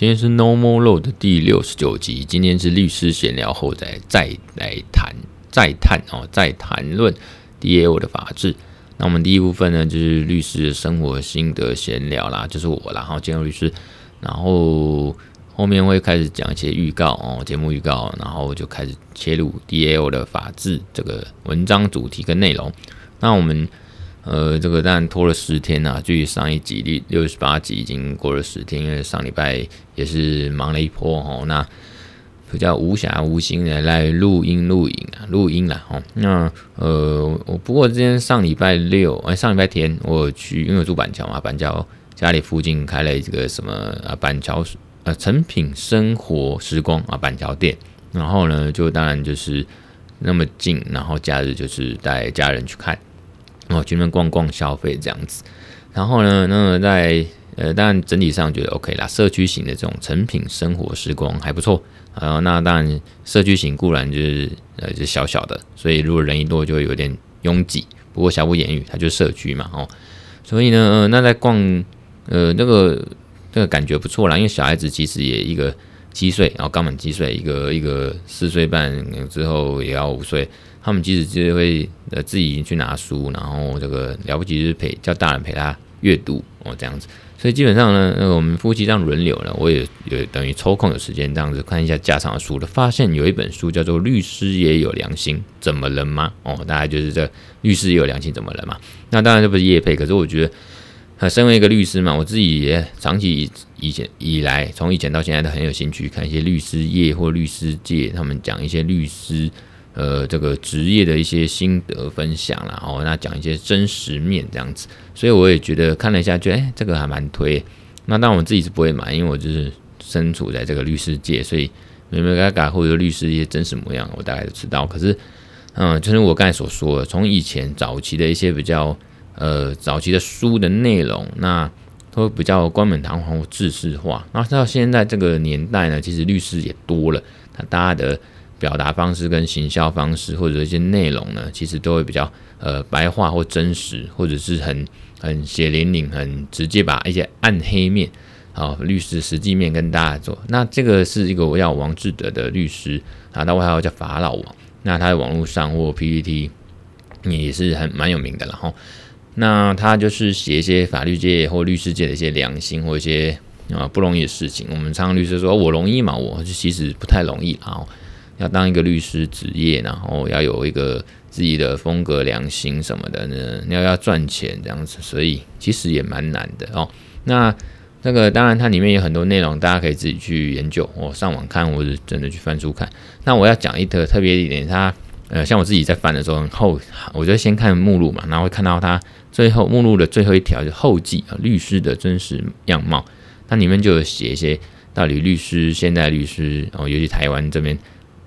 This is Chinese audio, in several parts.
今天是 No More Law 的第六十九集。今天是律师闲聊后再再来谈再探哦，再谈论 DAO 的法治。那我们第一部分呢，就是律师的生活心得闲聊啦，就是我啦，然后建筑律师。然后后面会开始讲一些预告哦，节目预告，然后就开始切入 DAO 的法治这个文章主题跟内容。那我们。呃，这个当然拖了十天呐、距离上一集六六十八集已经过了十天，因为上礼拜也是忙了一波哦，那比较无暇无心的来录音录影啊，录音了哦。那呃，我不过今天上礼拜六，哎，上礼拜天我去，因为我住板桥嘛，板桥家里附近开了一个什么啊，板桥呃诚品生活时光啊，板桥店，然后呢，就当然就是那么近，然后假日就是带家人去看。哦，去那边逛逛消费这样子，然后呢，那在呃，当然整体上觉得 OK 啦，社区型的这种成品生活时光还不错。呃，那当然社区型固然就是呃，就小小的，所以如果人一多就会有点拥挤。不过瑕不掩瑜，它就是社区嘛，哦，所以呢，呃、那在逛呃那个那个感觉不错啦，因为小孩子其实也一个七岁，然后刚满七岁，一个一个四岁半之后也要五岁。他们其实就会呃自己去拿书，然后这个了不起就是陪叫大人陪他阅读哦这样子，所以基本上呢，那我们夫妻这样轮流了，我也有等于抽空有时间这样子看一下家长的书了，发现有一本书叫做《律师也有良心，怎么了吗？》哦，大概就是这律师也有良心，怎么了嘛？那当然这不是叶配，可是我觉得，那身为一个律师嘛，我自己也长期以前以来，从以前到现在都很有兴趣看一些律师业或律师界他们讲一些律师。呃，这个职业的一些心得分享啦，哦，那讲一些真实面这样子，所以我也觉得看了一下，觉得哎，这个还蛮推。那当然我自己是不会买，因为我就是身处在这个律师界，所以眉眉角角或者律师一些真实模样，我大概都知道。可是，嗯，就是我刚才所说的，从以前早期的一些比较呃早期的书的内容，那都比较冠冕堂皇或制式化。那到现在这个年代呢，其实律师也多了，那大家的。表达方式跟行销方式，或者一些内容呢，其实都会比较呃白话或真实，或者是很很血淋淋、很直接，把一些暗黑面啊、律师实际面跟大家做。那这个是一个我叫王志德的律师啊，他外号叫法老王。那他在网络上或 PPT 也是很蛮有名的了哈。那他就是写一些法律界或律师界的一些良心或一些啊不容易的事情。我们常常律师说我容易嘛，我其实不太容易啊。要当一个律师职业，然后要有一个自己的风格、良心什么的呢？要要赚钱这样子，所以其实也蛮难的哦。那那个当然它里面有很多内容，大家可以自己去研究，我上网看或者真的去翻书看。那我要讲一个特别一点，它呃，像我自己在翻的时候，后我就先看目录嘛，然后会看到它最后目录的最后一条就后记啊，律师的真实样貌。它里面就有写一些到底律师、现代律师哦，尤其台湾这边。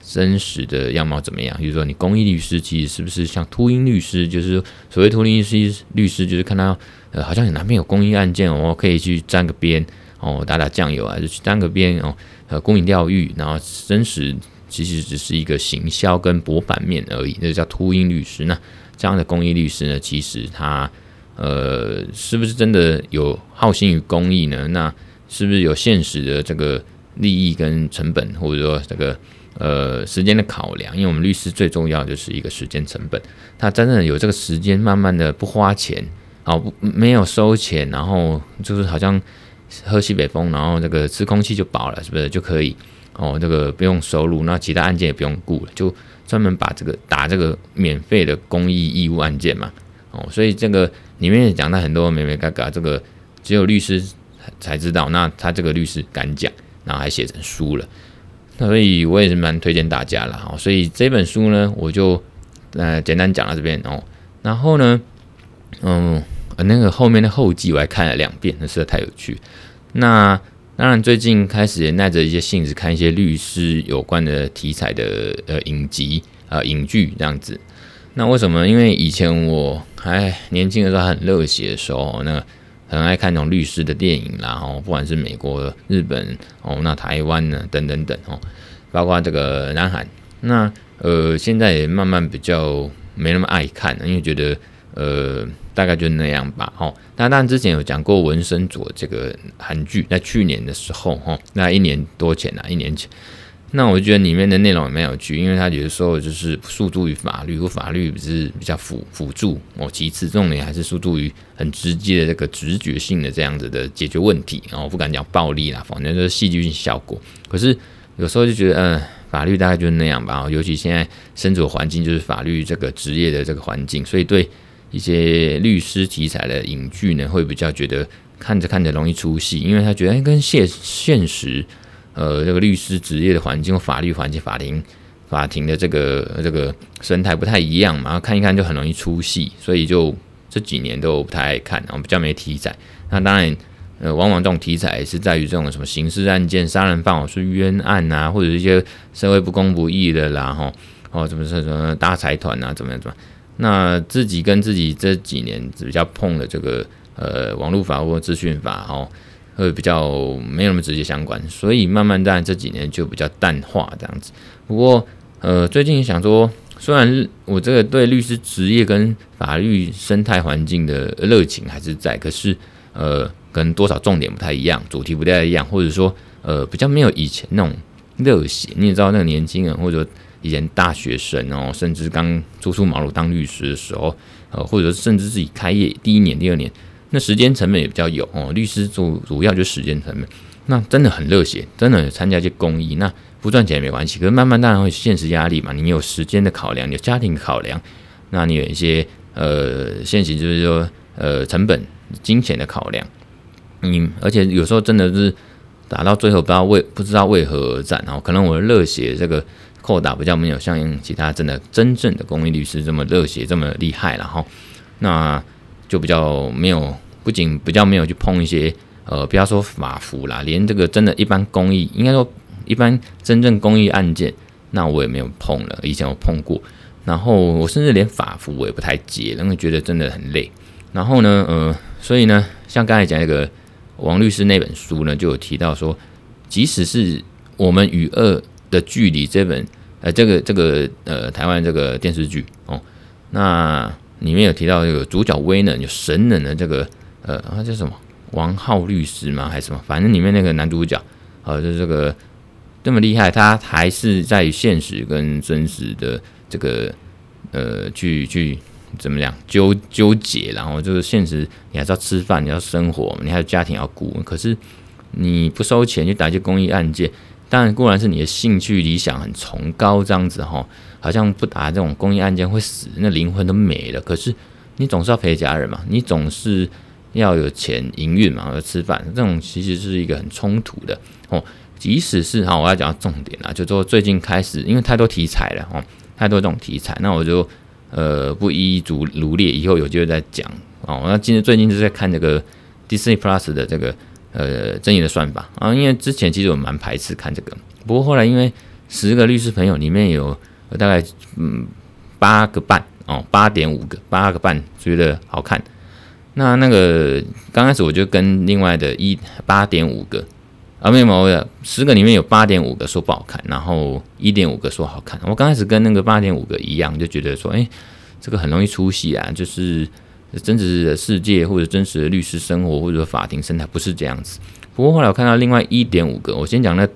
真实的样貌怎么样？比如说，你公益律师其实是不是像秃鹰律师？就是所谓秃鹰律师，律师就是看到呃，好像你哪边有公益案件，哦可以去沾个边哦，打打酱油啊，就去沾个边哦，呃，公益钓鱼，然后真实其实只是一个行销跟博版面而已，那叫秃鹰律师。那这样的公益律师呢，其实他呃，是不是真的有好心于公益呢？那是不是有现实的这个利益跟成本，或者说这个？呃，时间的考量，因为我们律师最重要就是一个时间成本。他真正有这个时间，慢慢的不花钱，好不没有收钱，然后就是好像喝西北风，然后这个吃空气就饱了，是不是就可以？哦，这个不用收入，那其他案件也不用顾了，就专门把这个打这个免费的公益义务案件嘛。哦，所以这个里面也讲到很多眉眉角角，这个只有律师才知道。那他这个律师敢讲，然后还写成书了。那所以我也是蛮推荐大家啦。哦，所以这本书呢，我就呃简单讲到这边哦。然后呢，嗯，那个后面的后记我还看了两遍，那实在太有趣。那当然最近开始也耐着一些性子看一些律师有关的题材的呃影集呃影剧这样子。那为什么？因为以前我还年轻的时候很热血的时候，那。很爱看那种律师的电影啦，哦，不管是美国、日本哦，那台湾呢，等等等哦，包括这个南韩，那呃，现在也慢慢比较没那么爱看，因为觉得呃，大概就那样吧。哦，那当然之前有讲过《纹身佐》这个韩剧，在去年的时候，哈，那一年多前啊，一年前。那我觉得里面的内容也蛮有趣，因为他有的时候就是诉诸于法律，或法律不是比较辅辅助哦，其次重点还是诉诸于很直接的这个直觉性的这样子的解决问题。哦我不敢讲暴力啦，反正就是戏剧性效果。可是有时候就觉得，嗯、法律大概就是那样吧。尤其现在身处环境就是法律这个职业的这个环境，所以对一些律师题材的影剧呢，会比较觉得看着看着容易出戏，因为他觉得跟现现实。呃，这个律师职业的环境、法律环境、法庭、法庭的这个这个生态不太一样嘛，然后看一看就很容易出戏，所以就这几年都不太爱看，然后比较没题材。那当然，呃，往往这种题材是在于这种什么刑事案件、杀人犯或是冤案啊，或者一些社会不公不义的啦，哈，哦，什么什么大财团啊，怎么样怎么？那自己跟自己这几年比较碰的这个呃网络法或资讯法，哦。会比较没有那么直接相关，所以慢慢在这几年就比较淡化这样子。不过呃，最近想说，虽然我这个对律师职业跟法律生态环境的热情还是在，可是呃，跟多少重点不太一样，主题不太一样，或者说呃，比较没有以前那种热血。你也知道，那个年轻人或者以前大学生哦，甚至刚初出茅庐当律师的时候，呃，或者甚至自己开业第一年、第二年。那时间成本也比较有哦，律师主主要就是时间成本，那真的很热血，真的参加一些公益，那不赚钱也没关系。可是慢慢当然会现实压力嘛，你有时间的考量，有家庭考量，那你有一些呃现实就是说呃成本、金钱的考量，你而且有时候真的是打到最后不知道为不知道为何而战哦，可能我的热血这个扣打比较没有像其他真的真正的公益律师这么热血这么厉害，然后那就比较没有。不仅比较没有去碰一些，呃，不要说法服啦，连这个真的一般公益，应该说一般真正公益案件，那我也没有碰了。以前我碰过，然后我甚至连法服我也不太接，因为觉得真的很累。然后呢，呃，所以呢，像刚才讲那个王律师那本书呢，就有提到说，即使是我们与恶的距离这本，呃，这个这个呃台湾这个电视剧哦，那里面有提到这个主角威能有神能的这个。呃，他叫什么？王浩律师吗？还是什么？反正里面那个男主角，呃，就是这个这么厉害，他还是在现实跟真实的这个呃，去去怎么样纠纠结，然后就是现实你还是要吃饭，你要生活，你还有家庭要顾，可是你不收钱去打一些公益案件，当然固然是你的兴趣理想很崇高这样子哈，好像不打这种公益案件会死，那灵魂都没了。可是你总是要陪家人嘛，你总是。要有钱营运嘛，要吃饭，这种其实是一个很冲突的哦。即使是哈，我要讲重点啦，就说最近开始，因为太多题材了哦，太多这种题材，那我就呃不一一逐罗列，以后有机会再讲哦。那今天最近就是在看这个 Disney Plus 的这个呃正义的算法啊，因为之前其实我蛮排斥看这个，不过后来因为十个律师朋友里面有大概嗯八个半哦，八点五个，八个半觉得好看。那那个刚开始我就跟另外的一八点五个啊，没有没有，十个里面有八点五个说不好看，然后一点五个说好看。我刚开始跟那个八点五个一样，就觉得说，哎，这个很容易出戏啊，就是真实的世界或者真实的律师生活或者法庭生态不是这样子。不过后来我看到另外一点五个，我先讲那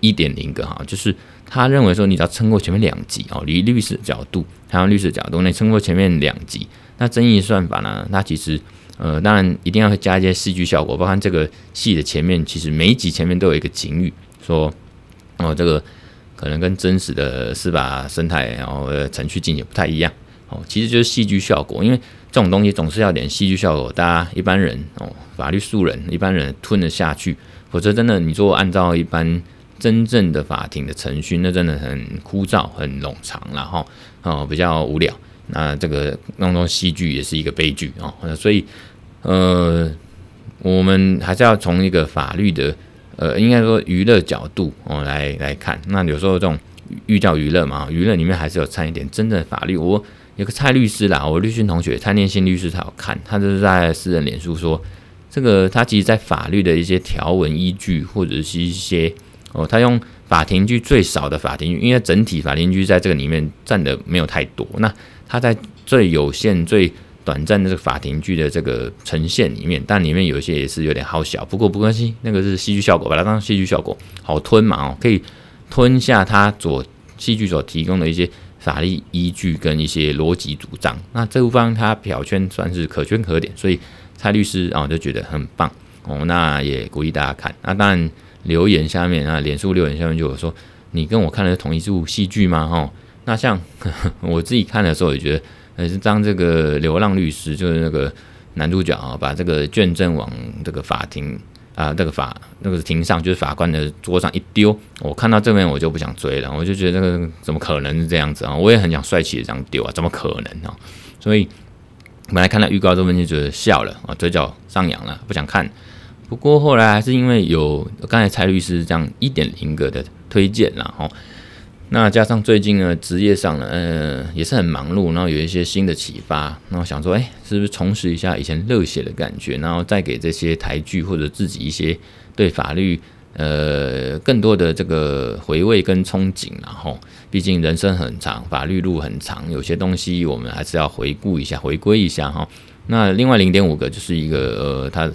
一点零个哈，就是他认为说你只要撑过前面两集哦，以律师的角度，台湾律师的角度，那你撑过前面两集，那争议算法呢，它其实。呃，当然一定要加一些戏剧效果，包括这个戏的前面，其实每一集前面都有一个警语，说哦，这个可能跟真实的司法生态然后程序进行不太一样哦，其实就是戏剧效果，因为这种东西总是要点戏剧效果，大家一般人哦，法律素人一般人吞得下去，否则真的你说按照一般真正的法庭的程序，那真的很枯燥、很冗长，然后哦比较无聊。那这个弄弄戏剧也是一个悲剧哦，所以呃，我们还是要从一个法律的呃，应该说娱乐角度哦来来看。那有时候这种寓教于乐嘛，娱乐里面还是有掺一点真正的法律。我有个蔡律师啦，我律训同学蔡念新律师他有看，他就是在私人脸书说，这个他其实在法律的一些条文依据或者是一些哦，他用法庭剧最少的法庭剧，因为整体法庭剧在这个里面占的没有太多，那。他在最有限、最短暂的这个法庭剧的这个呈现里面，但里面有一些也是有点好笑，不过不关系，那个是戏剧效果，把它当戏剧效果好吞嘛哦，可以吞下它所戏剧所提供的一些法律依据跟一些逻辑主张。那这部分他票圈算是可圈可点，所以蔡律师啊就觉得很棒哦，那也鼓励大家看。那当然留言下面啊，脸书留言下面就有说，你跟我看的是同一部戏剧吗？哦，那像呵 呵我自己看的时候也觉得。呃是当这个流浪律师，就是那个男主角啊，把这个卷证往这个法庭啊，那个法那个庭上，就是法官的桌上一丢，我看到这边我就不想追了，我就觉得这个怎么可能是这样子啊？我也很想帅气的这样丢啊，怎么可能啊？所以本来看到预告这边就觉得笑了啊，嘴角上扬了，不想看。不过后来还是因为有刚才蔡律师这样一点零个的推荐然后。那加上最近呢，职业上呢，呃，也是很忙碌，然后有一些新的启发，然后想说，哎，是不是重拾一下以前热血的感觉，然后再给这些台剧或者自己一些对法律，呃，更多的这个回味跟憧憬，然后，毕竟人生很长，法律路很长，有些东西我们还是要回顾一下，回归一下哈。那另外零点五个就是一个，呃，他，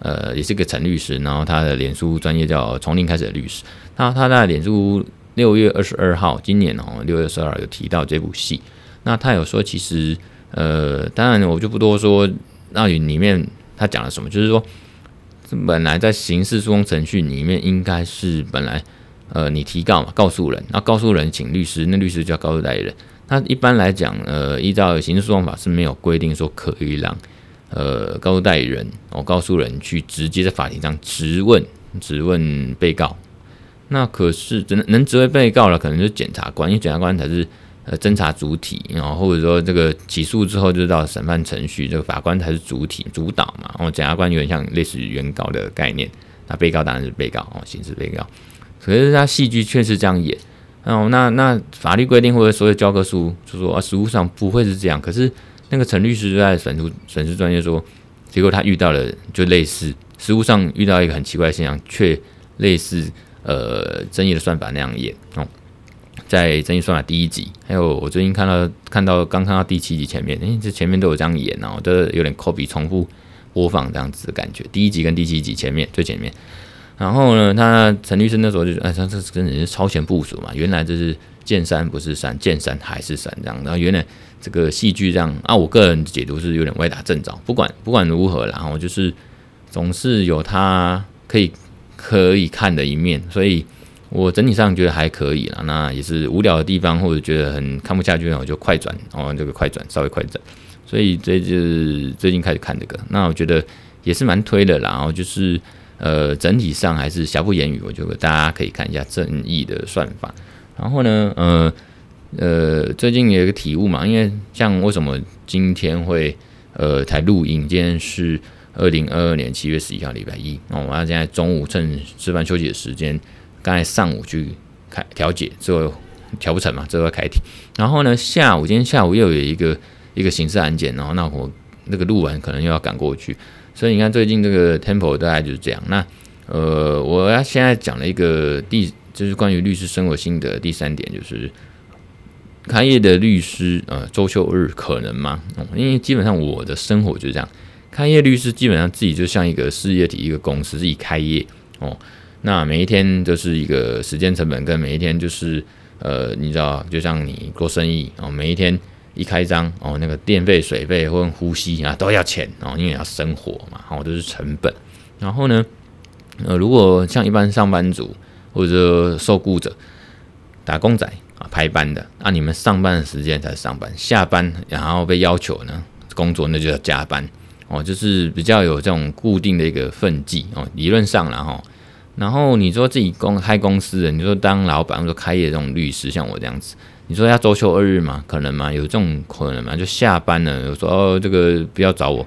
呃，也是个陈律师，然后他的脸书专业叫从零开始的律师，他他在脸书。六月二十二号，今年哦，六月二十二号有提到这部戏。那他有说，其实，呃，当然我就不多说。那里面他讲了什么？就是说，本来在刑事诉讼程序里面，应该是本来，呃，你提告嘛，告诉人，那告诉人请律师，那律师叫告诉代理人。那一般来讲，呃，依照刑事诉讼法是没有规定说可以让，呃，告诉代理人哦，告诉人去直接在法庭上质问，质问被告。那可是真的能质问被告了，可能就是检察官，因为检察官才是呃侦查主体，然后或者说这个起诉之后就到审判程序，这个法官才是主体主导嘛。然后检察官有点像类似于原告的概念，那被告当然是被告哦，刑事被告。可是他戏剧确实这样演，哦，那那法律规定或者所有教科书就说啊，实务上不会是这样。可是那个陈律师就在审诉审诉专业说，结果他遇到了就类似实务上遇到一个很奇怪的现象，却类似。呃，争议的算法那样演哦，在争议算法第一集，还有我最近看到看到刚看到第七集前面，诶，这前面都有这样演哦，都有点 copy 重复播放这样子的感觉。第一集跟第七集前面最前面，然后呢，他陈律师那时候就哎，他这真的是超前部署嘛，原来这是见山不是山，见山还是山这样。然后原来这个戏剧这样啊，我个人解读是有点歪打正着。不管不管如何，然后就是总是有他可以。可以看的一面，所以我整体上觉得还可以啦。那也是无聊的地方，或者觉得很看不下去，我就快转哦，这个快转稍微快转。所以这就是最近开始看这个，那我觉得也是蛮推的啦。然后就是呃，整体上还是瑕不掩瑜，我觉得大家可以看一下正义的算法。然后呢，呃呃，最近有一个体悟嘛，因为像为什么今天会呃才录影，今天是。二零二二年七月十一号，礼拜一，那我们现在中午趁吃饭休息的时间，刚才上午去开调解，最后调不成嘛，最后开庭。然后呢，下午今天下午又有一个一个刑事案件，然后那我那个录完可能又要赶过去，所以你看最近这个 tempo 大概就是这样。那呃，我要现在讲了一个第，就是关于律师生活心得第三点，就是开业的律师呃周休日可能吗？因为基本上我的生活就是这样。开业律师基本上自己就像一个事业体，一个公司自己开业哦。那每一天就是一个时间成本，跟每一天就是呃，你知道，就像你做生意哦，每一天一开张哦，那个电费、水费或呼吸啊都要钱哦，因为要生活嘛，哦都是成本。然后呢，呃，如果像一般上班族或者受雇者、打工仔啊，排班的，那你们上班的时间才上班，下班然后被要求呢工作，那就要加班。哦，就是比较有这种固定的一个份际哦，理论上然后，然后你说自己公开公司的，你说当老板或者开业这种律师，像我这样子，你说要周休二日吗？可能吗？有这种可能吗？就下班了，有时候这个不要找我。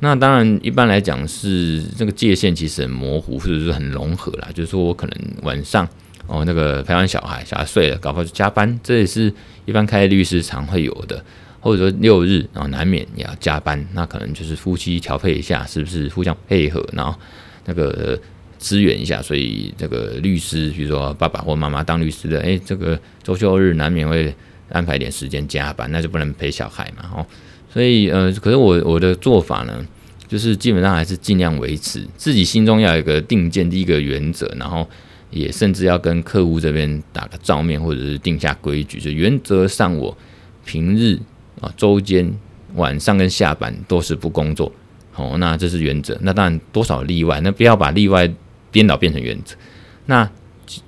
那当然，一般来讲是这个界限其实很模糊，或者是很融合啦。就是说我可能晚上哦，那个陪完小孩，小孩睡了，搞不好就加班，这也是一般开业律师常会有的。或者说六日，然后难免也要加班，那可能就是夫妻调配一下，是不是互相配合，然后那个支援一下。所以这个律师，比如说爸爸或妈妈当律师的，诶，这个周休日难免会安排点时间加班，那就不能陪小孩嘛，哦。所以呃，可是我我的做法呢，就是基本上还是尽量维持自己心中要有一个定见的一个原则，然后也甚至要跟客户这边打个照面，或者是定下规矩，就原则上我平日啊、周间、晚上跟下班都是不工作。哦，那这是原则。那当然多少例外，那不要把例外颠倒变成原则。那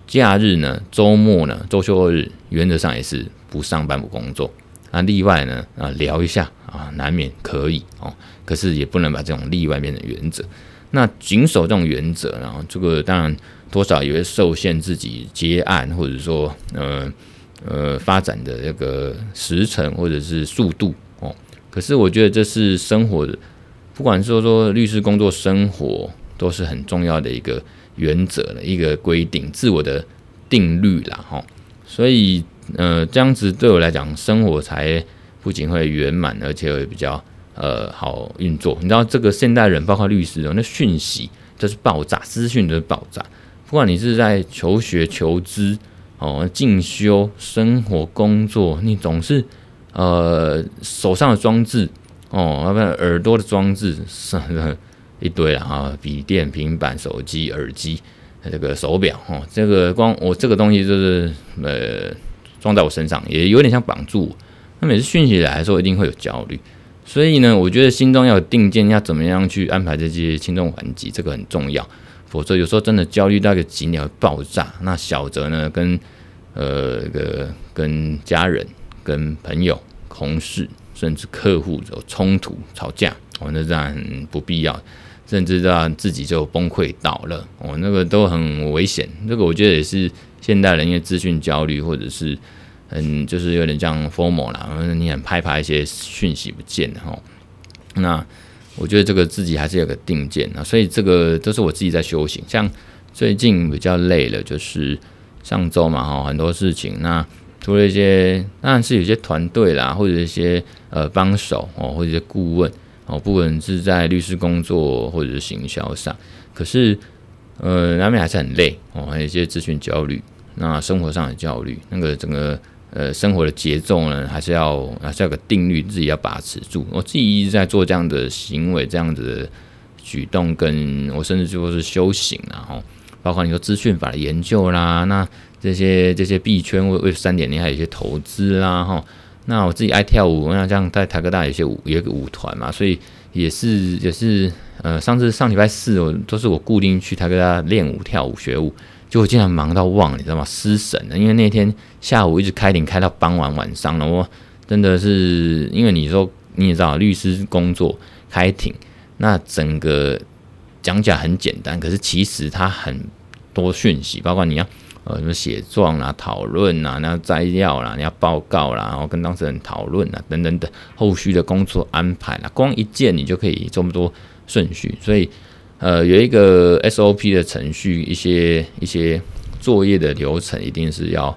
假日呢？周末呢？周休二日，原则上也是不上班不工作。那例外呢？啊，聊一下啊，难免可以哦。可是也不能把这种例外变成原则。那谨守这种原则，然后这个当然多少也会受限自己接案，或者说呃呃发展的这个时程或者是速度哦。可是我觉得这是生活的。不管说说律师工作、生活，都是很重要的一个原则的一个规定，自我的定律啦，哈。所以，呃，这样子对我来讲，生活才不仅会圆满，而且会比较呃好运作。你知道，这个现代人，包括律师哦，那讯息都是爆炸，资讯都是爆炸。不管你是在求学、求知哦、进修、生活、工作，你总是呃手上的装置。哦，要不然耳朵的装置是 一堆了啊，笔电、平板、手机、耳机，这个手表哦，这个光我这个东西就是呃装在我身上，也有点像绑住我。那每次讯息来的时候，一定会有焦虑。所以呢，我觉得心中要有定见，要怎么样去安排这些轻重缓急，这个很重要。否则有时候真的焦虑到一个极点爆炸。那小则呢，跟呃个跟家人、跟朋友、同事。甚至客户有冲突、吵架，哦，那这样很不必要，甚至让自己就崩溃倒了，哦，那个都很危险。这个我觉得也是现代人因为资讯焦虑，或者是嗯，就是有点像 formal 啦，你很害怕一些讯息不见哈。那我觉得这个自己还是有个定见啊，所以这个都是我自己在修行。像最近比较累了，就是上周嘛，哈，很多事情那。除了一些，当然是有些团队啦，或者一些呃帮手哦，或者顾问哦，不管是在律师工作或者是行销上，可是呃难免还是很累哦，还有一些咨询焦虑，那生活上的焦虑，那个整个呃生活的节奏呢，还是要还是要个定律，自己要把持住。我自己一直在做这样的行为，这样子的举动，跟我甚至就是修行然后包括你说资讯法的研究啦，那。这些这些币圈为为三点零还有一些投资啦哈，那我自己爱跳舞，那这样在台科大有些舞有一个舞团嘛，所以也是也是呃上次上礼拜四我都是我固定去台科大练舞跳舞学舞，就我经常忙到忘，你知道吗？失神了，因为那天下午一直开庭开到傍晚晚上了，我真的是因为你说你也知道律师工作开庭，那整个讲起来很简单，可是其实它很多讯息，包括你要。呃，什么写状啦、讨论啦、那摘要啦、你要报告啦，然后跟当事人讨论啦，等等等，后续的工作安排啦，光一件你就可以这么多顺序，所以呃，有一个 SOP 的程序，一些一些作业的流程，一定是要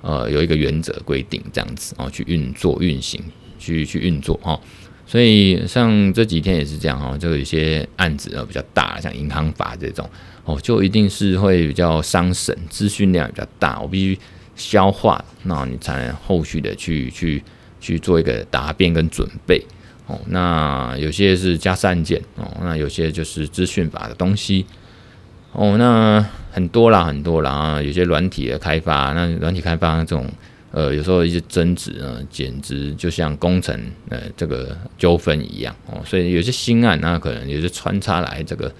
呃有一个原则规定这样子哦，去运作运行，去去运作哈。所以像这几天也是这样哈，就有一些案子啊比较大，像银行法这种。哦，就一定是会比较伤神，资讯量比较大，我必须消化，那你才能后续的去去去做一个答辩跟准备。哦，那有些是加事案件哦，那有些就是资讯法的东西。哦，那很多啦，很多啦啊，有些软体的开发，那软体开发这种，呃，有时候一些争执呢，简直就像工程呃这个纠纷一样哦，所以有些新案，那可能也是穿插来这个。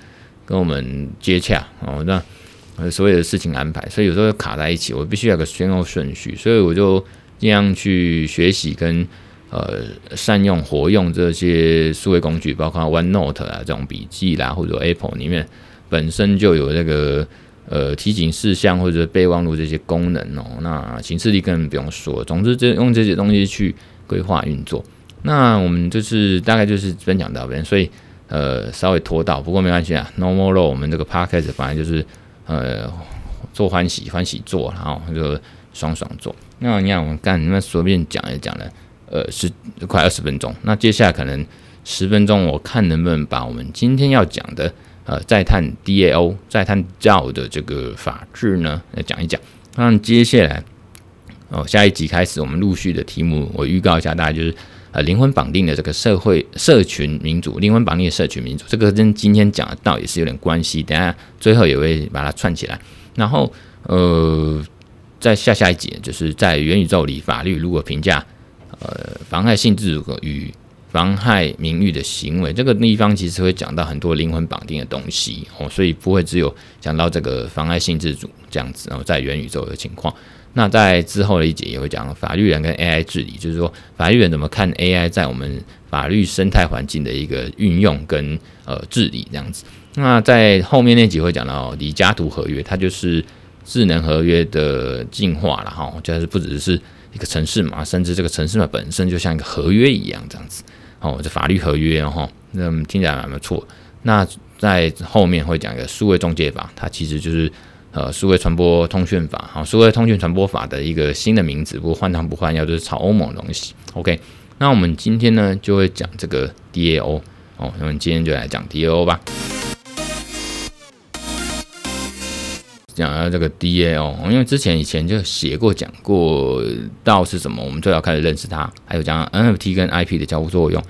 跟我们接洽哦，那所有的事情安排，所以有时候卡在一起，我必须要个先后顺序，所以我就尽量去学习跟呃善用活用这些数位工具，包括 OneNote 啊这种笔记啦，或者 Apple 里面本身就有那个呃提醒事项或者备忘录这些功能哦。那行事历更不用说，总之就用这些东西去规划运作。那我们就是大概就是分享到这边，所以。呃，稍微拖到，不过没关系啊。No more law，我们这个 podcast 本来就是呃做欢喜欢喜做，然后就爽爽做。那你看我们干，你们随便讲也讲了，呃，十快二十分钟。那接下来可能十分钟，我看能不能把我们今天要讲的呃再探 DAO 再探造的这个法制呢来讲一讲。那接下来哦，下一集开始，我们陆续的题目我预告一下，大概就是。呃灵魂绑定的这个社会社群民主，灵魂绑定的社群民主，这个跟今天讲的道也是有点关系。等下最后也会把它串起来。然后呃，在下下一节，就是在元宇宙里，法律如果评价呃妨害性自主与妨害名誉的行为，这个地方其实会讲到很多灵魂绑定的东西哦，所以不会只有讲到这个妨害性自主这样子。然后在元宇宙的情况，那在之后的一节也会讲法律人跟 AI 治理，就是说法律人怎么看 AI 在我们法律生态环境的一个运用跟呃治理这样子。那在后面那集会讲到李嘉图合约，它就是智能合约的进化了哈，就是不只是一个城市嘛，甚至这个城市嘛本身就像一个合约一样这样子。哦，这法律合约哈，那听起来蛮不错。那在后面会讲一个数位中介法，它其实就是呃数位传播通讯法，好，数位通讯传播法的一个新的名字，不过换汤不换药，就是炒欧盟的东西。OK，那我们今天呢就会讲这个 DAO 哦，那我们今天就来讲 DAO 吧。讲到这个 DAO，因为之前以前就写过讲过道是什么，我们就要开始认识它。还有讲 NFT 跟 IP 的交互作用，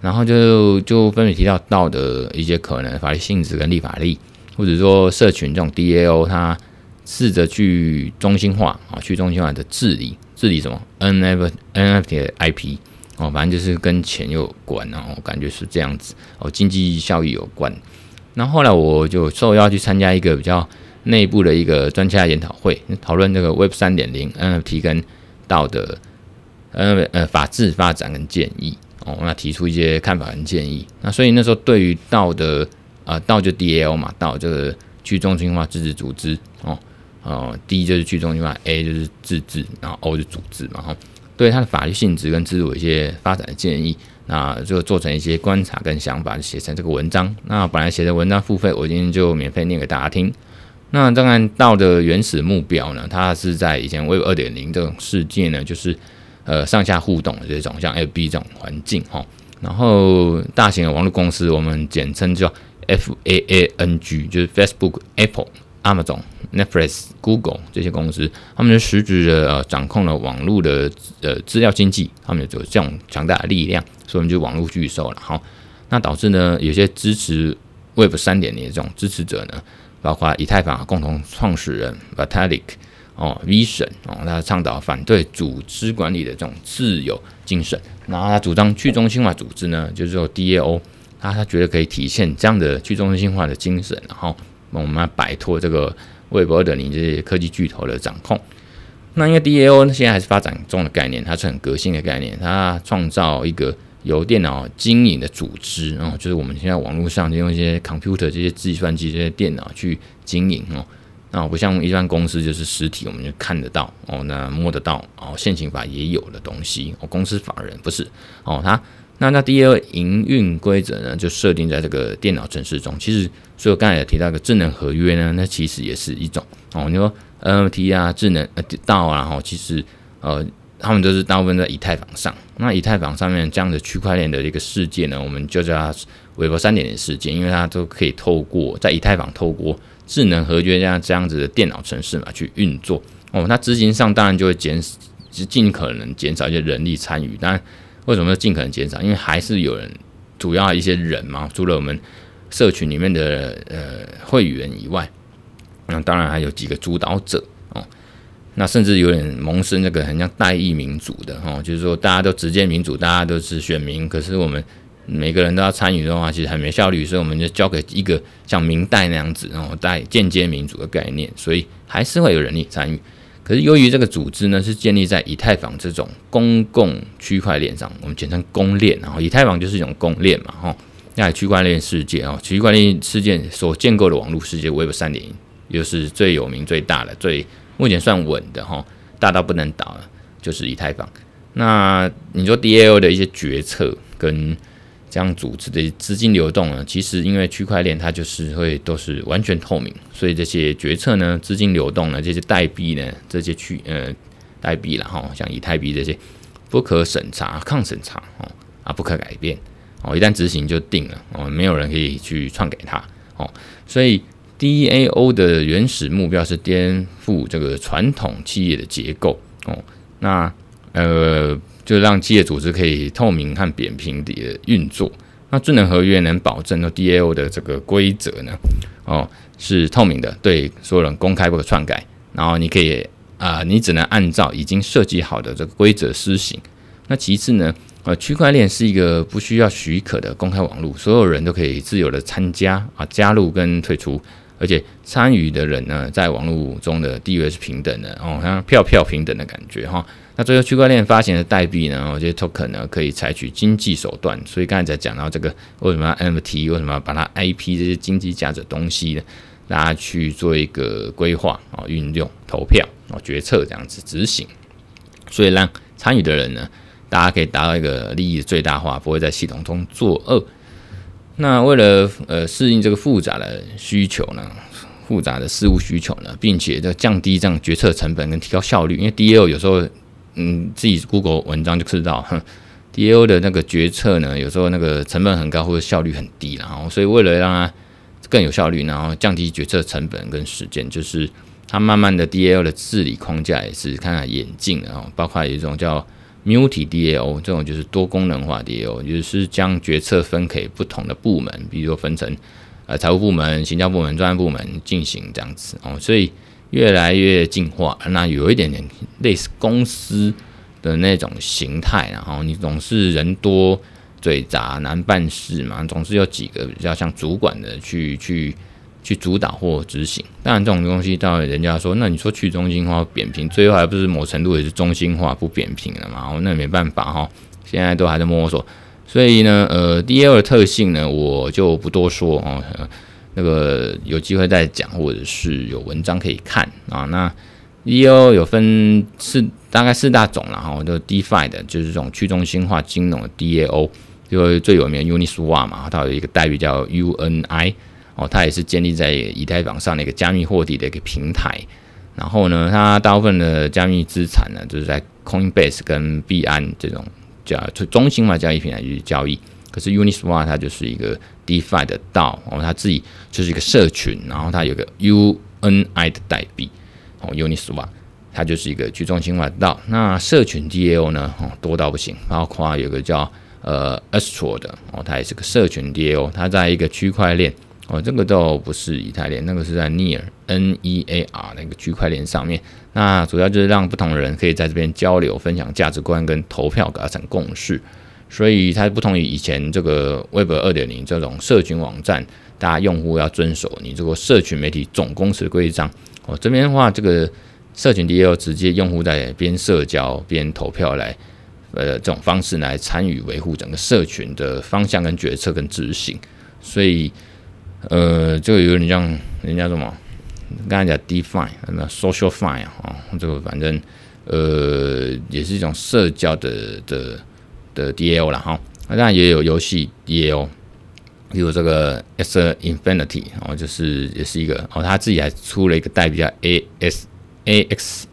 然后就就分别提到道的一些可能法律性质跟立法力，或者说社群这种 DAO，它试着去中心化啊，去中心化的治理，治理什么 NFT NFT 的 IP 哦，反正就是跟钱有关，然后感觉是这样子哦，经济效益有关。那，后来我就受邀去参加一个比较。内部的一个专家研讨会，讨论这个 Web 三点零 NFT 跟道德呃呃法治发展跟建议哦，那提出一些看法跟建议。那所以那时候对于道的啊、道就 DAO 嘛，道就是去中心化自治组织哦哦，D 就是去中心化，A 就是自治，然后 O 就组织嘛哈。对它的法律性质跟制度有一些发展的建议，那就做成一些观察跟想法，写成这个文章。那本来写的文章付费，我今天就免费念给大家听。那当然，道的原始目标呢，它是在以前 Web 二点零这种世界呢，就是呃上下互动的这种像 FB 这种环境哈。然后大型的网络公司，我们简称叫 FAANG，就是 Facebook、Apple、Amazon、Netflix、Google 这些公司，他们就实质的呃掌控了网络的呃资料经济，他们有这种强大的力量，所以我们就网络巨兽了哈。那导致呢，有些支持 Web 三点零的这种支持者呢。包括以太坊共同创始人 Vitalik 哦，Vision 哦，他倡导反对组织管理的这种自由精神，然后他主张去中心化组织呢，就是说 DAO，他他觉得可以体现这样的去中心化的精神，然后我们要摆脱这个 Web 二点零这些科技巨头的掌控。那因为 DAO 现在还是发展中的概念，它是很革新的概念，它创造一个。由电脑经营的组织哦，就是我们现在网络上就用一些 computer 这些计算机这些电脑去经营哦。那不像一般公司就是实体，我们就看得到哦，那摸得到哦，现行法也有的东西哦。公司法人不是哦，它那那第二营运规则呢，就设定在这个电脑程式中。其实，所以我刚才也提到一个智能合约呢，那其实也是一种哦。你说 NFT 啊，智能呃道啊，哈其实呃。他们都是大部分在以太坊上。那以太坊上面这样的区块链的一个世界呢，我们就叫它 Web 三点零世界，因为它都可以透过在以太坊透过智能合约这样这样子的电脑程式嘛去运作。哦，那执行上当然就会减，尽可能减少一些人力参与。但为什么尽可能减少？因为还是有人，主要一些人嘛，除了我们社群里面的呃会员以外，那当然还有几个主导者。那甚至有点萌生那个很像代议民主的哈，就是说大家都直接民主，大家都是选民，可是我们每个人都要参与的话，其实很没效率，所以我们就交给一个像明代那样子，然后带间接民主的概念，所以还是会有人力参与。可是由于这个组织呢是建立在以太坊这种公共区块链上，我们简称公链，然后以太坊就是一种公链嘛哈，那区块链世界啊，区块链世界所建构的网络世界 Web 三点零，又是最有名、最大的、最目前算稳的哈，大到不能倒了，就是以太坊。那你说 DAO 的一些决策跟这样组织的资金流动呢？其实因为区块链它就是会都是完全透明，所以这些决策呢、资金流动呢、这些代币呢、这些区呃代币了哈，像以太币这些不可审查、抗审查哦啊不可改变哦，一旦执行就定了哦，没有人可以去篡改它哦，所以。DAO 的原始目标是颠覆这个传统企业的结构哦。那呃，就让企业组织可以透明和扁平的运作。那智能合约能保证呢 DAO 的这个规则呢，哦是透明的，对所有人公开不可篡改。然后你可以啊、你只能按照已经设计好的这个规则施行。那其次呢，呃，区块链是一个不需要许可的公开网络，所有人都可以自由的参加啊，加入跟退出，而且参与的人呢，在网络中的地位是平等的哦，像票票平等的感觉哈。那最后区块链发行的代币呢，我觉得 token 呢可以采取经济手段，所以刚才讲到这个为什么要 MT，为什么要把它 IP 这些经济价值的东西呢，大家去做一个规划啊、运用、投票啊、决策这样子执行，所以让参与的人呢。大家可以达到一个利益最大化，不会在系统中作恶。那为了呃适应这个复杂的需求呢，复杂的事务需求呢，并且要降低这样决策成本跟提高效率，因为 DAO 有时候嗯自己 Google 文章就知道哼，DAO 的那个决策呢，有时候那个成本很高或者效率很低，然后所以为了让它更有效率，然后降低决策成本跟时间，就是它慢慢的 DAO 的治理框架也是看看演进的哦，包括有一种叫。Multi DAO 这种就是多功能化 DAO，就是将决策分给不同的部门，比如说分成呃财务部门、行销部门、专案部门进行这样子哦，所以越来越进化。那有一点点类似公司的那种形态，然后你总是人多嘴杂难办事嘛，总是有几个比较像主管的去去。去主导或执行，当然这种东西，到人家说，那你说去中心化扁平，最后还不是某程度也是中心化不扁平了嘛？哦，那没办法哈，现在都还在摸索。所以呢，呃，DAO 的特性呢，我就不多说哦。那个有机会再讲，或者是有文章可以看啊。那 DAO 有分四，大概四大种了哈。就 DeFi 的，就是这种去中心化金融的 DAO，就最有名的 Uniswap 嘛，它有一个代币叫 UNI。哦，它也是建立在以太坊上的一个加密货币的一个平台。然后呢，它大部分的加密资产呢，就是在 Coinbase 跟币安这种叫中心化交易平台去交易。可是 Uniswap 它就是一个 DeFi 的道，哦，它自己就是一个社群，然后它有个 UNI 的代币，哦，Uniswap 它就是一个去中心化的道。那社群 DAO 呢，哦，多到不行，包括有个叫呃 Astro 的，哦，它也是个社群 DAO，它在一个区块链。哦，这个倒不是以太链，那个是在 Near N E A R 那个区块链上面。那主要就是让不同的人可以在这边交流、分享价值观跟投票达成共识。所以它不同于以前这个 Web 二点零这种社群网站，大家用户要遵守你这个社群媒体总公司的规章。哦，这边的话，这个社群 DAO 直接用户在边社交边投票来，呃，这种方式来参与维护整个社群的方向跟决策跟执行。所以。呃，这个有点像人家什么，刚才讲 define，那 Social Fine 啊，这个反正呃也是一种社交的的的 DAO 了哈。那当然也有游戏 DAO，比如这个 Axie Infinity，然哦，就是也是一个哦，他自己还出了一个代币叫 AS AXS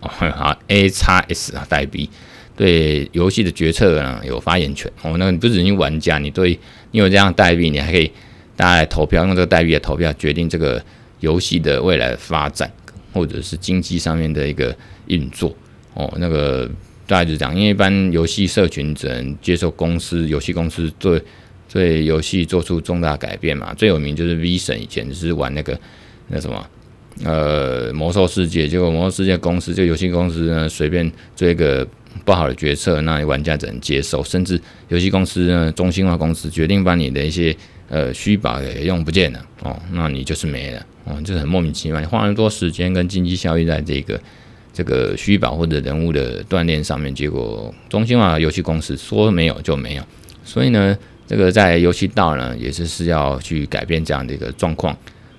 哦，好 A 叉 S 啊代币，对游戏的决策呢有发言权哦。那你不只是玩家，你对你有这样代币，你还可以。大家来投票，用这个代币来投票，决定这个游戏的未来的发展，或者是经济上面的一个运作。哦，那个大概就是这样，因为一般游戏社群只能接受公司游戏公司对对游戏做出重大改变嘛。最有名就是 V 神以前就是玩那个那什么呃魔兽世界，结果魔兽世界公司这个游戏公司呢随便做一个不好的决策，那玩家只能接受，甚至游戏公司呢中心化公司决定把你的一些呃，虚宝也用不见了哦，那你就是没了哦，就是很莫名其妙。你花那么多时间跟经济效益在这个这个虚宝或者人物的锻炼上面，结果中心化游戏公司说没有就没有。所以呢，这个在游戏道呢，也是是要去改变这样的一个状况。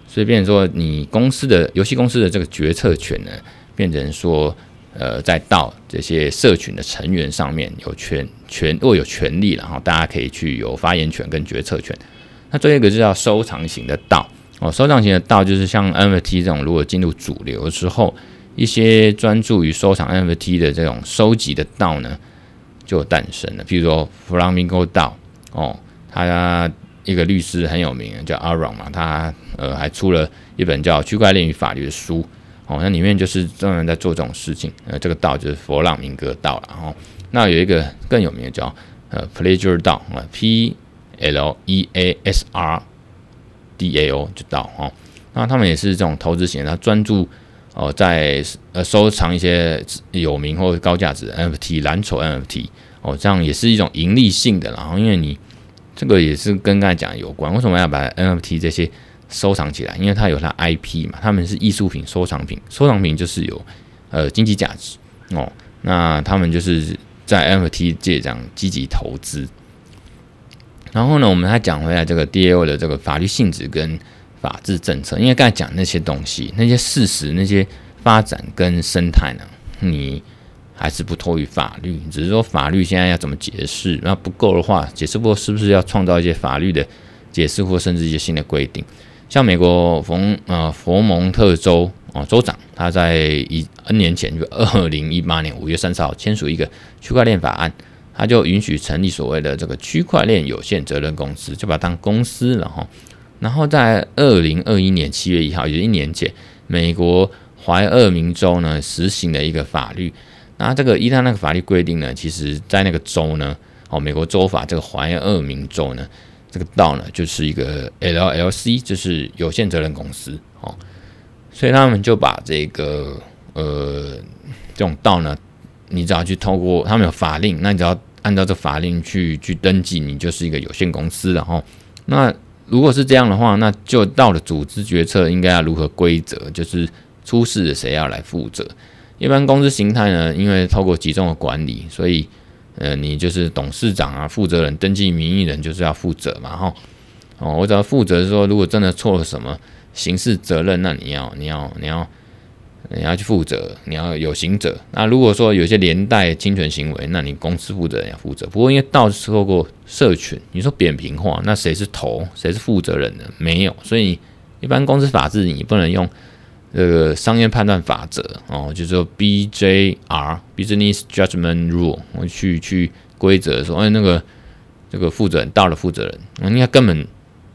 所以变成说，你公司的游戏公司的这个决策权呢，变成说，呃，在道这些社群的成员上面有权权握有权利，然后大家可以去有发言权跟决策权。那最后一个就叫收藏型的道哦，收藏型的道就是像 NFT 这种，如果进入主流之后，一些专注于收藏 NFT 的这种收集的道呢，就诞生了。譬如说 Flamingo 道哦，他一个律师很有名，叫 Aaron 嘛，他呃还出了一本叫《区块链与法律》的书哦，那里面就是专门在做这种事情。呃，这个道就是佛朗明哥道了。哦，那有一个更有名的叫呃 Pleasure 道啊，P L E A S R D A O 就到哦。那他们也是这种投资型，他专注哦在呃收藏一些有名或者高价值 NFT 蓝筹 NFT 哦，这样也是一种盈利性的。然后，因为你这个也是跟刚才讲有关，为什么要把 NFT 这些？收藏起来，因为它有它 IP 嘛，他们是艺术品收藏品，收藏品就是有呃经济价值哦。那他们就是在 NFT 界这样积极投资。然后呢，我们还讲回来这个 DAO 的这个法律性质跟法治政策，因为刚才讲那些东西，那些事实、那些发展跟生态呢，你还是不脱于法律，只是说法律现在要怎么解释，那不够的话，解释不够是不是要创造一些法律的解释或甚至一些新的规定？像美国佛呃佛蒙特州啊州长，他在一 N 年前就二零一八年五月三十号签署一个区块链法案，他就允许成立所谓的这个区块链有限责任公司，就把它当公司，了哈然后在二零二一年七月一号，也就是一年前，美国怀俄明州呢实行了一个法律，那这个一旦那个法律规定呢，其实在那个州呢，哦美国州法这个怀俄明州呢。这个道呢，就是一个 LLC，就是有限责任公司哦，所以他们就把这个呃这种道呢，你只要去透过他们有法令，那你只要按照这法令去去登记，你就是一个有限公司了哈。那如果是这样的话，那就到了组织决策应该要如何规则，就是出事的谁要来负责？一般公司形态呢，因为透过集中的管理，所以。呃，你就是董事长啊，负责人、登记名义人就是要负责嘛，哈，哦，我只要负责说，如果真的错了什么刑事责任，那你要、你要、你要、你要去负责，你要有行者。那如果说有些连带侵权行为，那你公司负责人要负责。不过因为到时候过社群，你说扁平化，那谁是头，谁是负责人呢？没有，所以一般公司法治你不能用。这个商业判断法则哦，就是说 BJR（Business Judgment Rule），我去去规则说，哎，那个这个负责人道的负责人，应该根本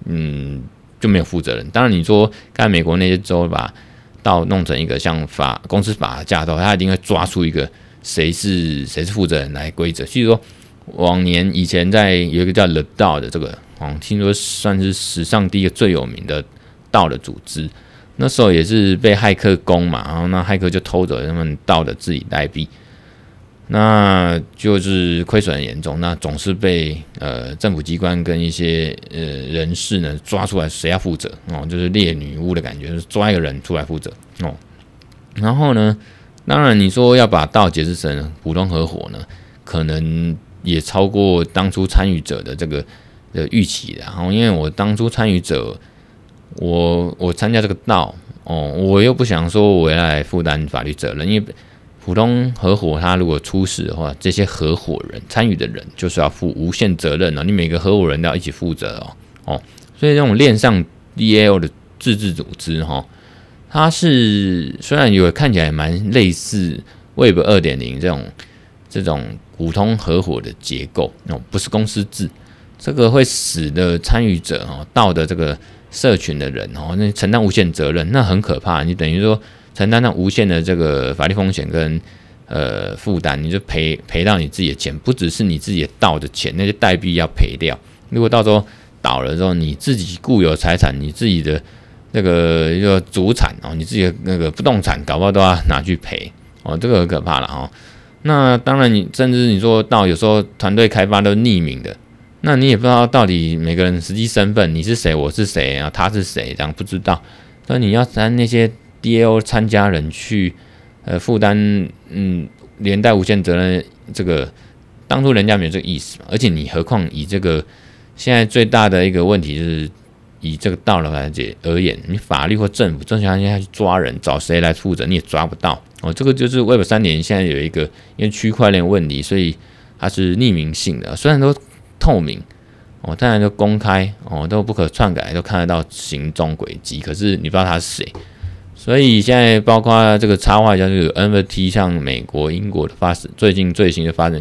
嗯就没有负责人。当然，你说刚才美国那些州吧到弄成一个像法公司法的架构，他一定会抓出一个谁是谁是负责人来规则。譬如说，往年以前在有一个叫 L 道的这个，嗯，听说算是史上第一个最有名的道的组织。那时候也是被骇客攻嘛，然后那骇客就偷走他们道的自己代币，那就是亏损很严重，那总是被呃政府机关跟一些呃人士呢抓出来，谁要负责哦？就是猎女巫的感觉，就是抓一个人出来负责哦。然后呢，当然你说要把道解释成普通合伙呢，可能也超过当初参与者的这个的预期的。然后因为我当初参与者。我我参加这个道哦，我又不想说我要来负担法律责任，因为普通合伙他如果出事的话，这些合伙人参与的人就是要负无限责任了，你每个合伙人都要一起负责哦哦，所以这种链上 DAO 的自治组织哈，它是虽然有看起来蛮类似 Web 二点零这种这种普通合伙的结构哦，不是公司制，这个会使得参与者哦道的这个。社群的人哦，那承担无限责任，那很可怕。你等于说承担上无限的这个法律风险跟呃负担，你就赔赔到你自己的钱，不只是你自己的道的钱，那些代币要赔掉。如果到时候倒了之后，你自己固有财产，你自己的那个一个祖产哦，你自己的那个不动产，搞不好都要拿去赔哦，这个很可怕了哦。那当然，你甚至你说到有时候团队开发都匿名的。那你也不知道到底每个人实际身份，你是谁，我是谁啊，他是谁，这样不知道。那你要让那些 DAO 参加人去，呃，负担，嗯，连带无限责任，这个当初人家没有这个意思。而且你何况以这个现在最大的一个问题就是，以这个道德环节而言，你法律或政府正想要去抓人，找谁来负责，你也抓不到。哦，这个就是 Web 三点现在有一个因为区块链问题，所以它是匿名性的，虽然都。透明哦，当然就公开哦，都不可篡改，都看得到行踪轨迹。可是你不知道他是谁，所以现在包括这个插画家就有 NFT，像美国、英国的发，最近最新的发展，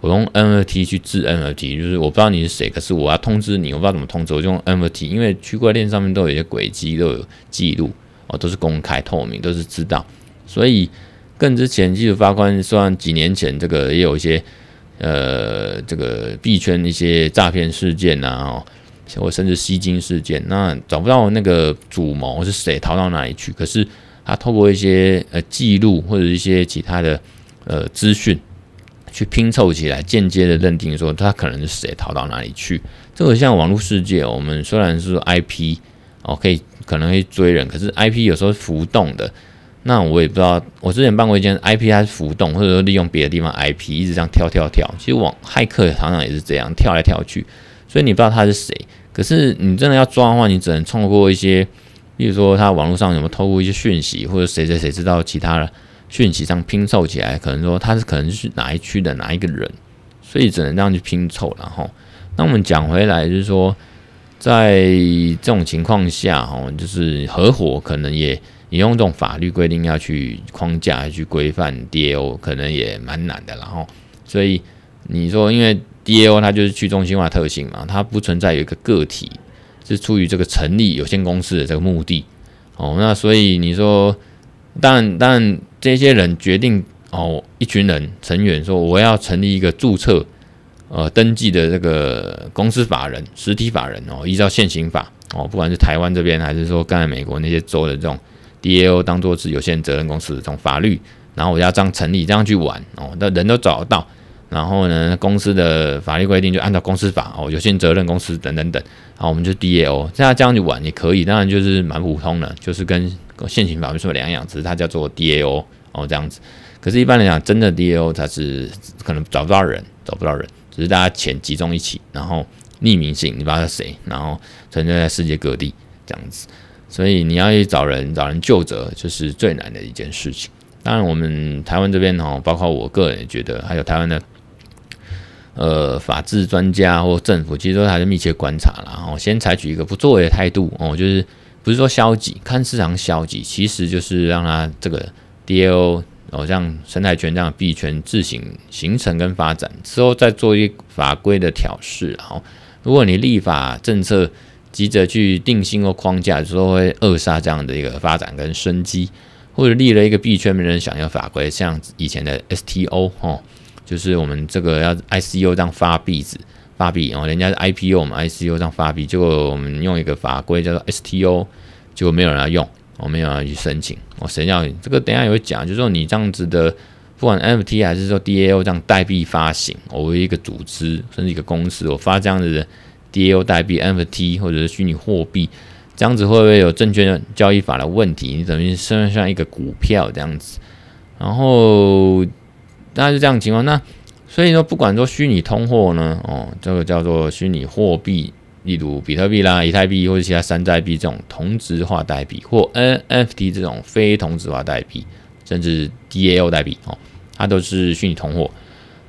我用 NFT 去治 NFT，就是我不知道你是谁，可是我要通知你，我不知道怎么通知，我就用 NFT，因为区块链上面都有一些轨迹，都有记录哦，都是公开透明，都是知道。所以更之前，技术法官虽然几年前这个也有一些呃这个币圈一些诈骗事件呐，哦，或甚至吸金事件，那找不到那个主谋是谁，逃到哪里去？可是他透过一些呃记录或者一些其他的呃资讯。去拼凑起来，间接的认定说他可能是谁逃到哪里去。这个像网络世界，我们虽然是说 IP 哦，可以可能会追人，可是 IP 有时候是浮动的。那我也不知道，我之前办过一件 IP，它是浮动，或者说利用别的地方 IP 一直这样跳跳跳。其实网骇客常常也是这样跳来跳去，所以你不知道他是谁。可是你真的要抓的话，你只能通过一些，比如说他网络上有没有透过一些讯息，或者谁谁谁知道其他的。讯息上拼凑起来，可能说他是可能是哪一区的哪一个人，所以只能这样去拼凑。然后，那我们讲回来就是说，在这种情况下，哈，就是合伙可能也你用这种法律规定要去框架去规范 DAO，可能也蛮难的。然后，所以你说，因为 DAO 它就是去中心化特性嘛，它不存在有一个个体是出于这个成立有限公司的这个目的。哦，那所以你说，但但，这些人决定哦，一群人成员说我要成立一个注册呃登记的这个公司法人实体法人哦，依照现行法哦，不管是台湾这边还是说刚才美国那些州的这种 DAO 当做是有限责任公司的这种法律，然后我要这样成立这样去玩哦，那人都找得到，然后呢公司的法律规定就按照公司法哦，有限责任公司等等等，然后我们就 DAO 现在这样去玩也可以，当然就是蛮普通的，就是跟。现行法没什么两样，只是它叫做 DAO 哦这样子。可是，一般来讲，真的 DAO 它是可能找不到人，找不到人，只是大家钱集中一起，然后匿名性，你不知道是谁，然后存在在世界各地这样子。所以你要去找人，找人就责，就是最难的一件事情。当然，我们台湾这边哦，包括我个人也觉得，还有台湾的呃法治专家或政府，其实都还是密切观察啦，然后先采取一个不作为的态度哦，就是。不是说消极看市场消极，其实就是让它这个 DAO 哦，像生态圈这样币圈自行形成跟发展之后，再做一法规的调试。然后，如果你立法政策急着去定性或框架，有时候会扼杀这样的一个发展跟生机。或者立了一个币圈没人想要法规，像以前的 STO 哦，就是我们这个要 ICO 这样发币子。发币哦，人家是 IPO 我们 ICO 上发币，结果我们用一个法规叫做 STO，结果没有人要用，我没有人去申请。我谁要这个？等下也会讲，就是说你这样子的，不管 NFT 还是说 DAO 这样代币发行，我为一个组织甚至一个公司，我发这样子的 DAO 代币 NFT 或者是虚拟货币，这样子会不会有证券交易法的问题？你等于身上一个股票这样子，然后大概是这样情况，那。所以说，不管说虚拟通货呢，哦，这个叫做虚拟货币，例如比特币啦、以太币或者其他山寨币这种同质化代币，或 NFT 这种非同质化代币，甚至 DAO 代币哦，它都是虚拟通货，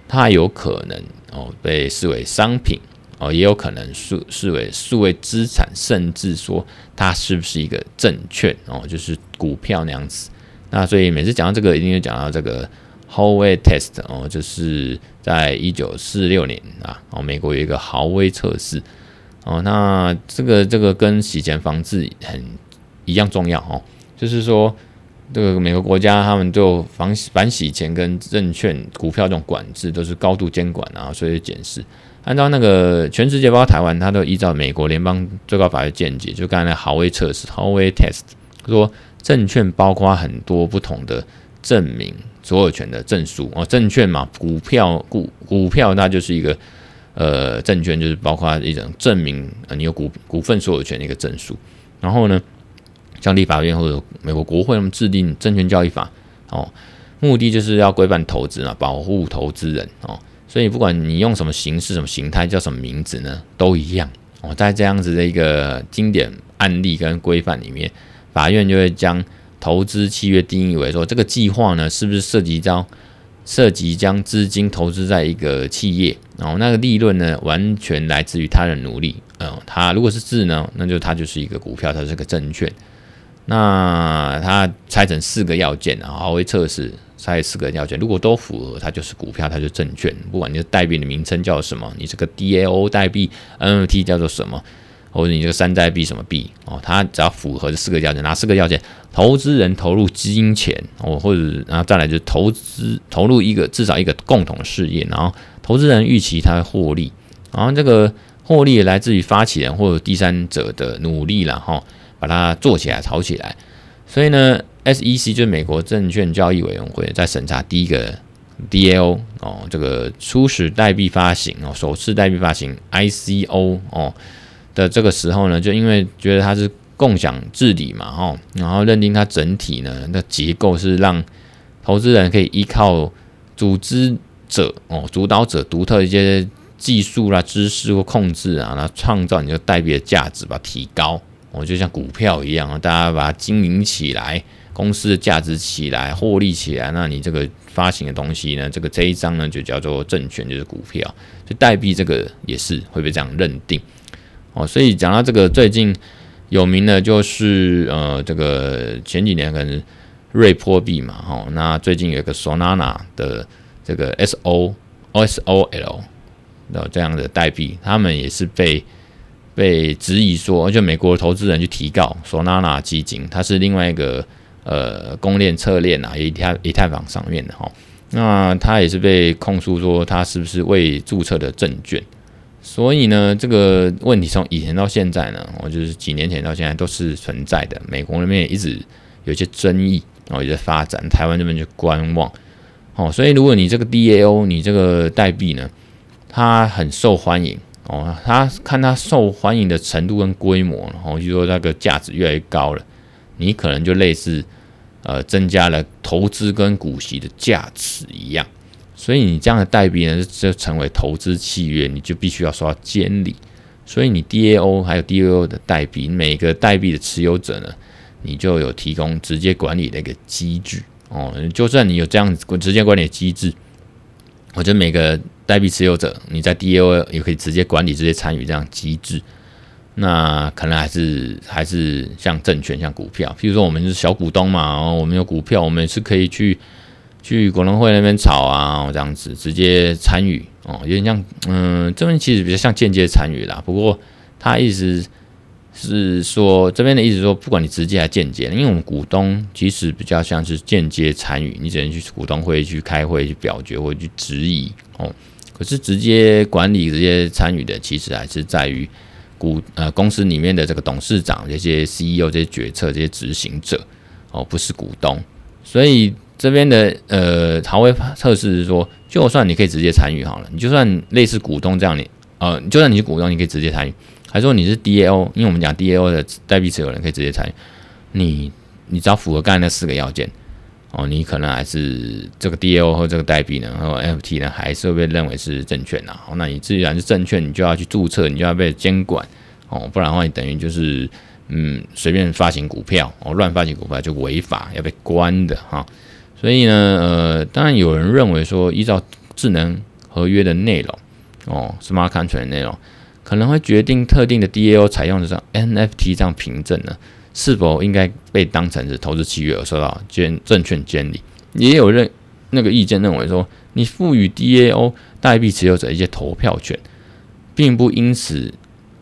它有可能哦被视为商品哦，也有可能视视为数位资产，甚至说它是不是一个证券哦，就是股票那样子。那所以每次讲到这个，一定就讲到这个。Howey Test 哦，就是在一九四六年啊，哦，美国有一个豪威测试哦，那这个这个跟洗钱防治很一样重要哦，就是说这个美国国家他们就防反洗钱跟证券股票这种管制都是高度监管啊，所以检视按照那个全世界包括台湾，它都依照美国联邦最高法院见解，就刚才那豪威测试 Howey Test 说证券包括很多不同的证明。所有权的证书哦，证券嘛，股票股股票那就是一个呃证券，就是包括一种证明呃你有股股份所有权的一个证书。然后呢，像立法院或者美国国会他们制定证券交易法哦，目的就是要规范投资嘛，保护投资人哦。所以不管你用什么形式、什么形态、叫什么名字呢，都一样哦。在这样子的一个经典案例跟规范里面，法院就会将。投资契约定义为说，这个计划呢，是不是涉及将涉及将资金投资在一个企业，然后那个利润呢，完全来自于他的努力。嗯，他如果是字呢，那就它就是一个股票，它是个证券。那它拆成四个要件，然后会测试拆四个要件，如果都符合，它就是股票，它就证券。不管你的代币的名称叫什么，你这个 DAO 代币 NFT 叫做什么。或者你这个山寨币什么币哦，它只要符合这四个要件，哪四个要件？投资人投入金钱哦，或者然后再来就是投资投入一个至少一个共同事业，然后投资人预期他会获利，然后这个获利来自于发起人或者第三者的努力了哈，把它做起来炒起来。所以呢，SEC 就是美国证券交易委员会在审查第一个 DAO 哦，这个初始代币发行哦，首次代币发行 ICO 哦的这个时候呢，就因为觉得它是。共享治理嘛，吼，然后认定它整体呢，的结构是让投资人可以依靠组织者哦，主导者独特的一些技术啦、知识或控制啊，然后创造你这个代币的价值，把它提高。哦，就像股票一样，大家把它经营起来，公司的价值起来，获利起来，那你这个发行的东西呢，这个这一张呢就叫做证券，就是股票。所以代币这个也是会被这样认定。哦，所以讲到这个最近。有名的就是呃，这个前几年可能瑞波币嘛，哈，那最近有一个 Solana 的这个 S O O S O L 的这样的代币，他们也是被被质疑说，而且美国投资人去提告 Solana 基金，它是另外一个呃公链侧链啊，以太以太坊上面的哈，那它也是被控诉说它是不是未注册的证券。所以呢，这个问题从以前到现在呢，我就是几年前到现在都是存在的。美国那边也一直有些争议，然后也在发展。台湾这边就观望。哦，所以如果你这个 DAO，你这个代币呢，它很受欢迎哦，它看它受欢迎的程度跟规模，然后就说那个价值越来越高了，你可能就类似呃增加了投资跟股息的价值一样。所以你这样的代币呢，就成为投资契约，你就必须要受到监理。所以你 DAO 还有 DAO 的代币，每个代币的持有者呢，你就有提供直接管理的一个机制哦。就算你有这样直接管理的机制，我觉得每个代币持有者，你在 DAO 也可以直接管理、直接参与这样机制。那可能还是还是像证券、像股票，譬如说我们是小股东嘛，哦，我们有股票，我们是可以去。去股东会那边吵啊，这样子直接参与哦，有点像，嗯，这边其实比较像间接参与啦。不过他意思是说，这边的意思说，不管你直接还间接，因为我们股东其实比较像是间接参与，你只能去股东会去开会去表决或去质疑哦。可是直接管理、直接参与的，其实还是在于股呃公司里面的这个董事长、这些 CEO、这些决策、这些执行者哦，不是股东，所以。这边的呃，豪威测试是说，就算你可以直接参与好了，你就算类似股东这样，你呃，就算你是股东，你可以直接参与，还说你是 DAO，因为我们讲 DAO 的代币持有人可以直接参与，你你只要符合刚才那四个要件哦，你可能还是这个 DAO 或这个代币呢，或 NFT 呢，还是会被认为是证券呐。哦，那你既然是证券，你就要去注册，你就要被监管哦，不然的话，你等于就是嗯，随便发行股票哦，乱发行股票就违法，要被关的哈。所以呢，呃，当然有人认为说，依照智能合约的内容，哦，smart contract 内容，可能会决定特定的 DAO 采用的这 NFT 这样凭证呢，是否应该被当成是投资契约而受到监证券监理。也有认那个意见认为说，你赋予 DAO 代币持有者一些投票权，并不因此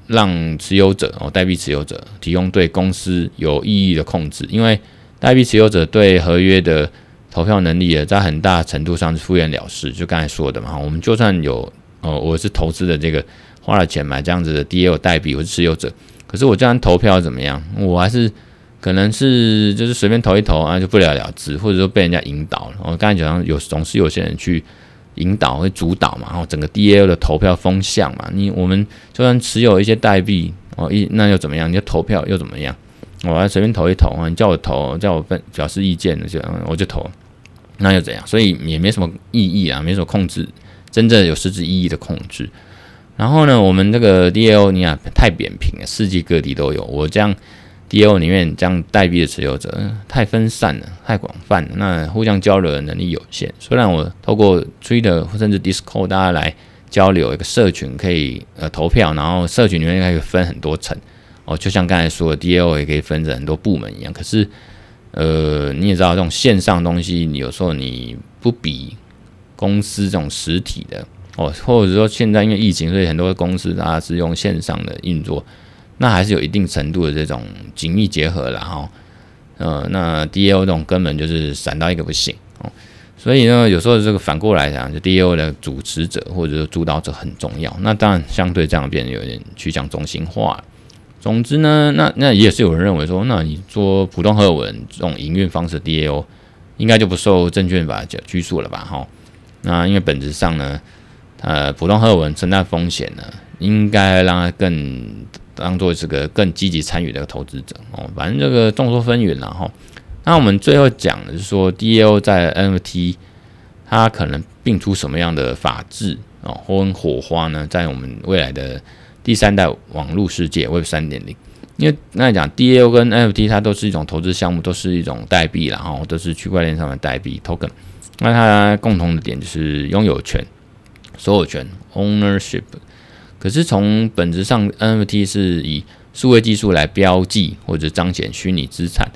让持有者哦，代币持有者提供对公司有意义的控制，因为代币持有者对合约的投票能力也在很大程度上是敷衍了事。就刚才说的嘛，我们就算有哦，我是投资的这个花了钱买这样子的 DAO 代币，我是持有者，可是我这样投票怎么样？我还是可能是就是随便投一投啊，就不了了之，或者说被人家引导了。我刚才讲有总是有些人去引导、会主导嘛，然后整个 DAO 的投票风向嘛，你我们就算持有一些代币哦，一那又怎么样？你就投票又怎么样？我还随便投一投啊，你叫我投，叫我分表示意见的就我就投。那又怎样？所以也没什么意义啊，没什么控制，真正有实质意义的控制。然后呢，我们这个 DAO 你看太扁平了，世界各地都有。我这样 DAO 里面这样代币的持有者太分散了，太广泛了，那互相交流的能力有限。虽然我透过 Twitter 甚至 Discord 大家来交流，一个社群可以呃投票，然后社群里面可以分很多层哦，就像刚才说的 DAO 也可以分成很多部门一样。可是。呃，你也知道，这种线上东西，你有时候你不比公司这种实体的哦，或者说现在因为疫情，所以很多公司它是用线上的运作，那还是有一定程度的这种紧密结合了哈。呃，那 DAO 这种根本就是闪到一个不行哦。所以呢，有时候这个反过来讲，就 DAO 的主持者或者说主导者很重要。那当然，相对这样变得有点趋向中心化了。总之呢，那那也是有人认为说，那你做普通合伙人这种营运方式 DAO，应该就不受证券法拘束了吧？哈，那因为本质上呢，呃，普通合伙人承担风险呢，应该让他更当做这个更积极参与的投资者哦。反正这个众说纷纭了哈。那我们最后讲的是说，DAO 在 NFT 它可能并出什么样的法治哦，或火花呢？在我们未来的第三代网络世界 Web 三点零，因为那讲 DAO 跟 NFT 它都是一种投资项目，都是一种代币，然后都是区块链上的代币 token。那它共同的点就是拥有权、所有权 ownership。可是从本质上，NFT 是以数位技术来标记或者彰显虚拟资产。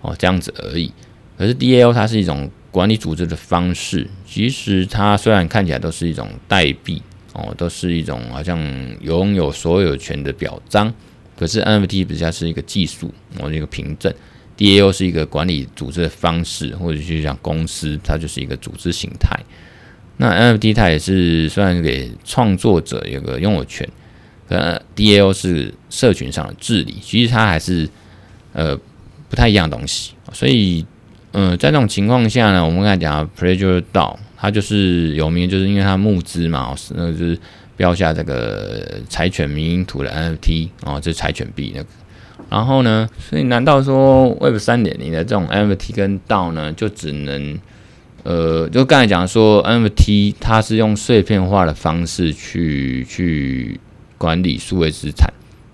哦，这样子而已。可是 DAO 它是一种管理组织的方式，其实它虽然看起来都是一种代币，哦，都是一种好像拥有所有权的表彰。可是 NFT 比较是一个技术，哦，一个凭证。DAO 是一个管理组织的方式，或者就像公司，它就是一个组织形态。那 NFT 它也是虽然给创作者有个拥有权，呃，DAO 是社群上的治理，其实它还是呃。不太一样的东西，所以，嗯、呃，在这种情况下呢，我们刚才讲 Pledger DAO，它就是有名，就是因为它募资嘛，是那就是标下这个柴犬民营图的 NFT 哦，这是柴犬币那个。然后呢，所以难道说 Web 三点零的这种 NFT 跟 DAO 呢，就只能，呃，就刚才讲说 NFT 它是用碎片化的方式去去管理数位资产。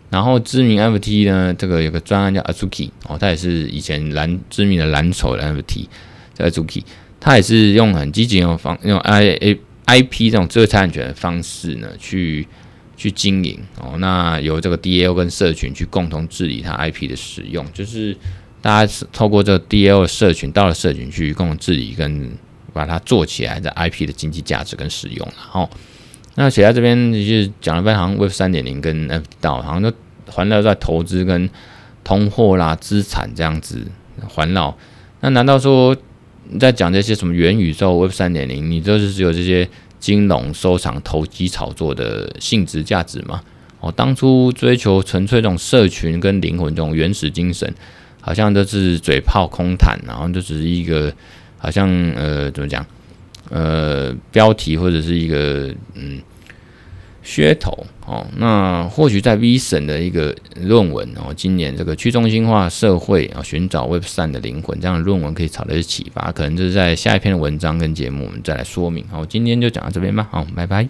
然后知名 NFT 呢，这个有个专案叫 Azuki 哦，它也是以前蓝知名的蓝筹的 NFT，叫 Azuki，它也是用很积极的方，用 I A I P 这种知识产权的方式呢，去去经营哦。那由这个 D L 跟社群去共同治理它 I P 的使用，就是大家是透过这个 D L 社群到了社群去共同治理跟把它做起来的 I P 的经济价值跟使用，然后。那写在这边就是讲了半行 Web 三点零跟 NFT 道，好像都环绕在投资跟通货啦、资产这样子环绕。那难道说你在讲这些什么元宇宙 Web 三点零，你就是只有这些金融、收藏、投机、炒作的性质价值吗？哦，当初追求纯粹这种社群跟灵魂这种原始精神，好像都是嘴炮空谈，然后就只是一个好像呃怎么讲？呃，标题或者是一个嗯噱头哦，那或许在 V 神的一个论文哦，今年这个去中心化社会啊，寻找 Web 三的灵魂这样的论文可以找到一些启发，可能就是在下一篇的文章跟节目我们再来说明。好，今天就讲到这边吧，好，拜拜。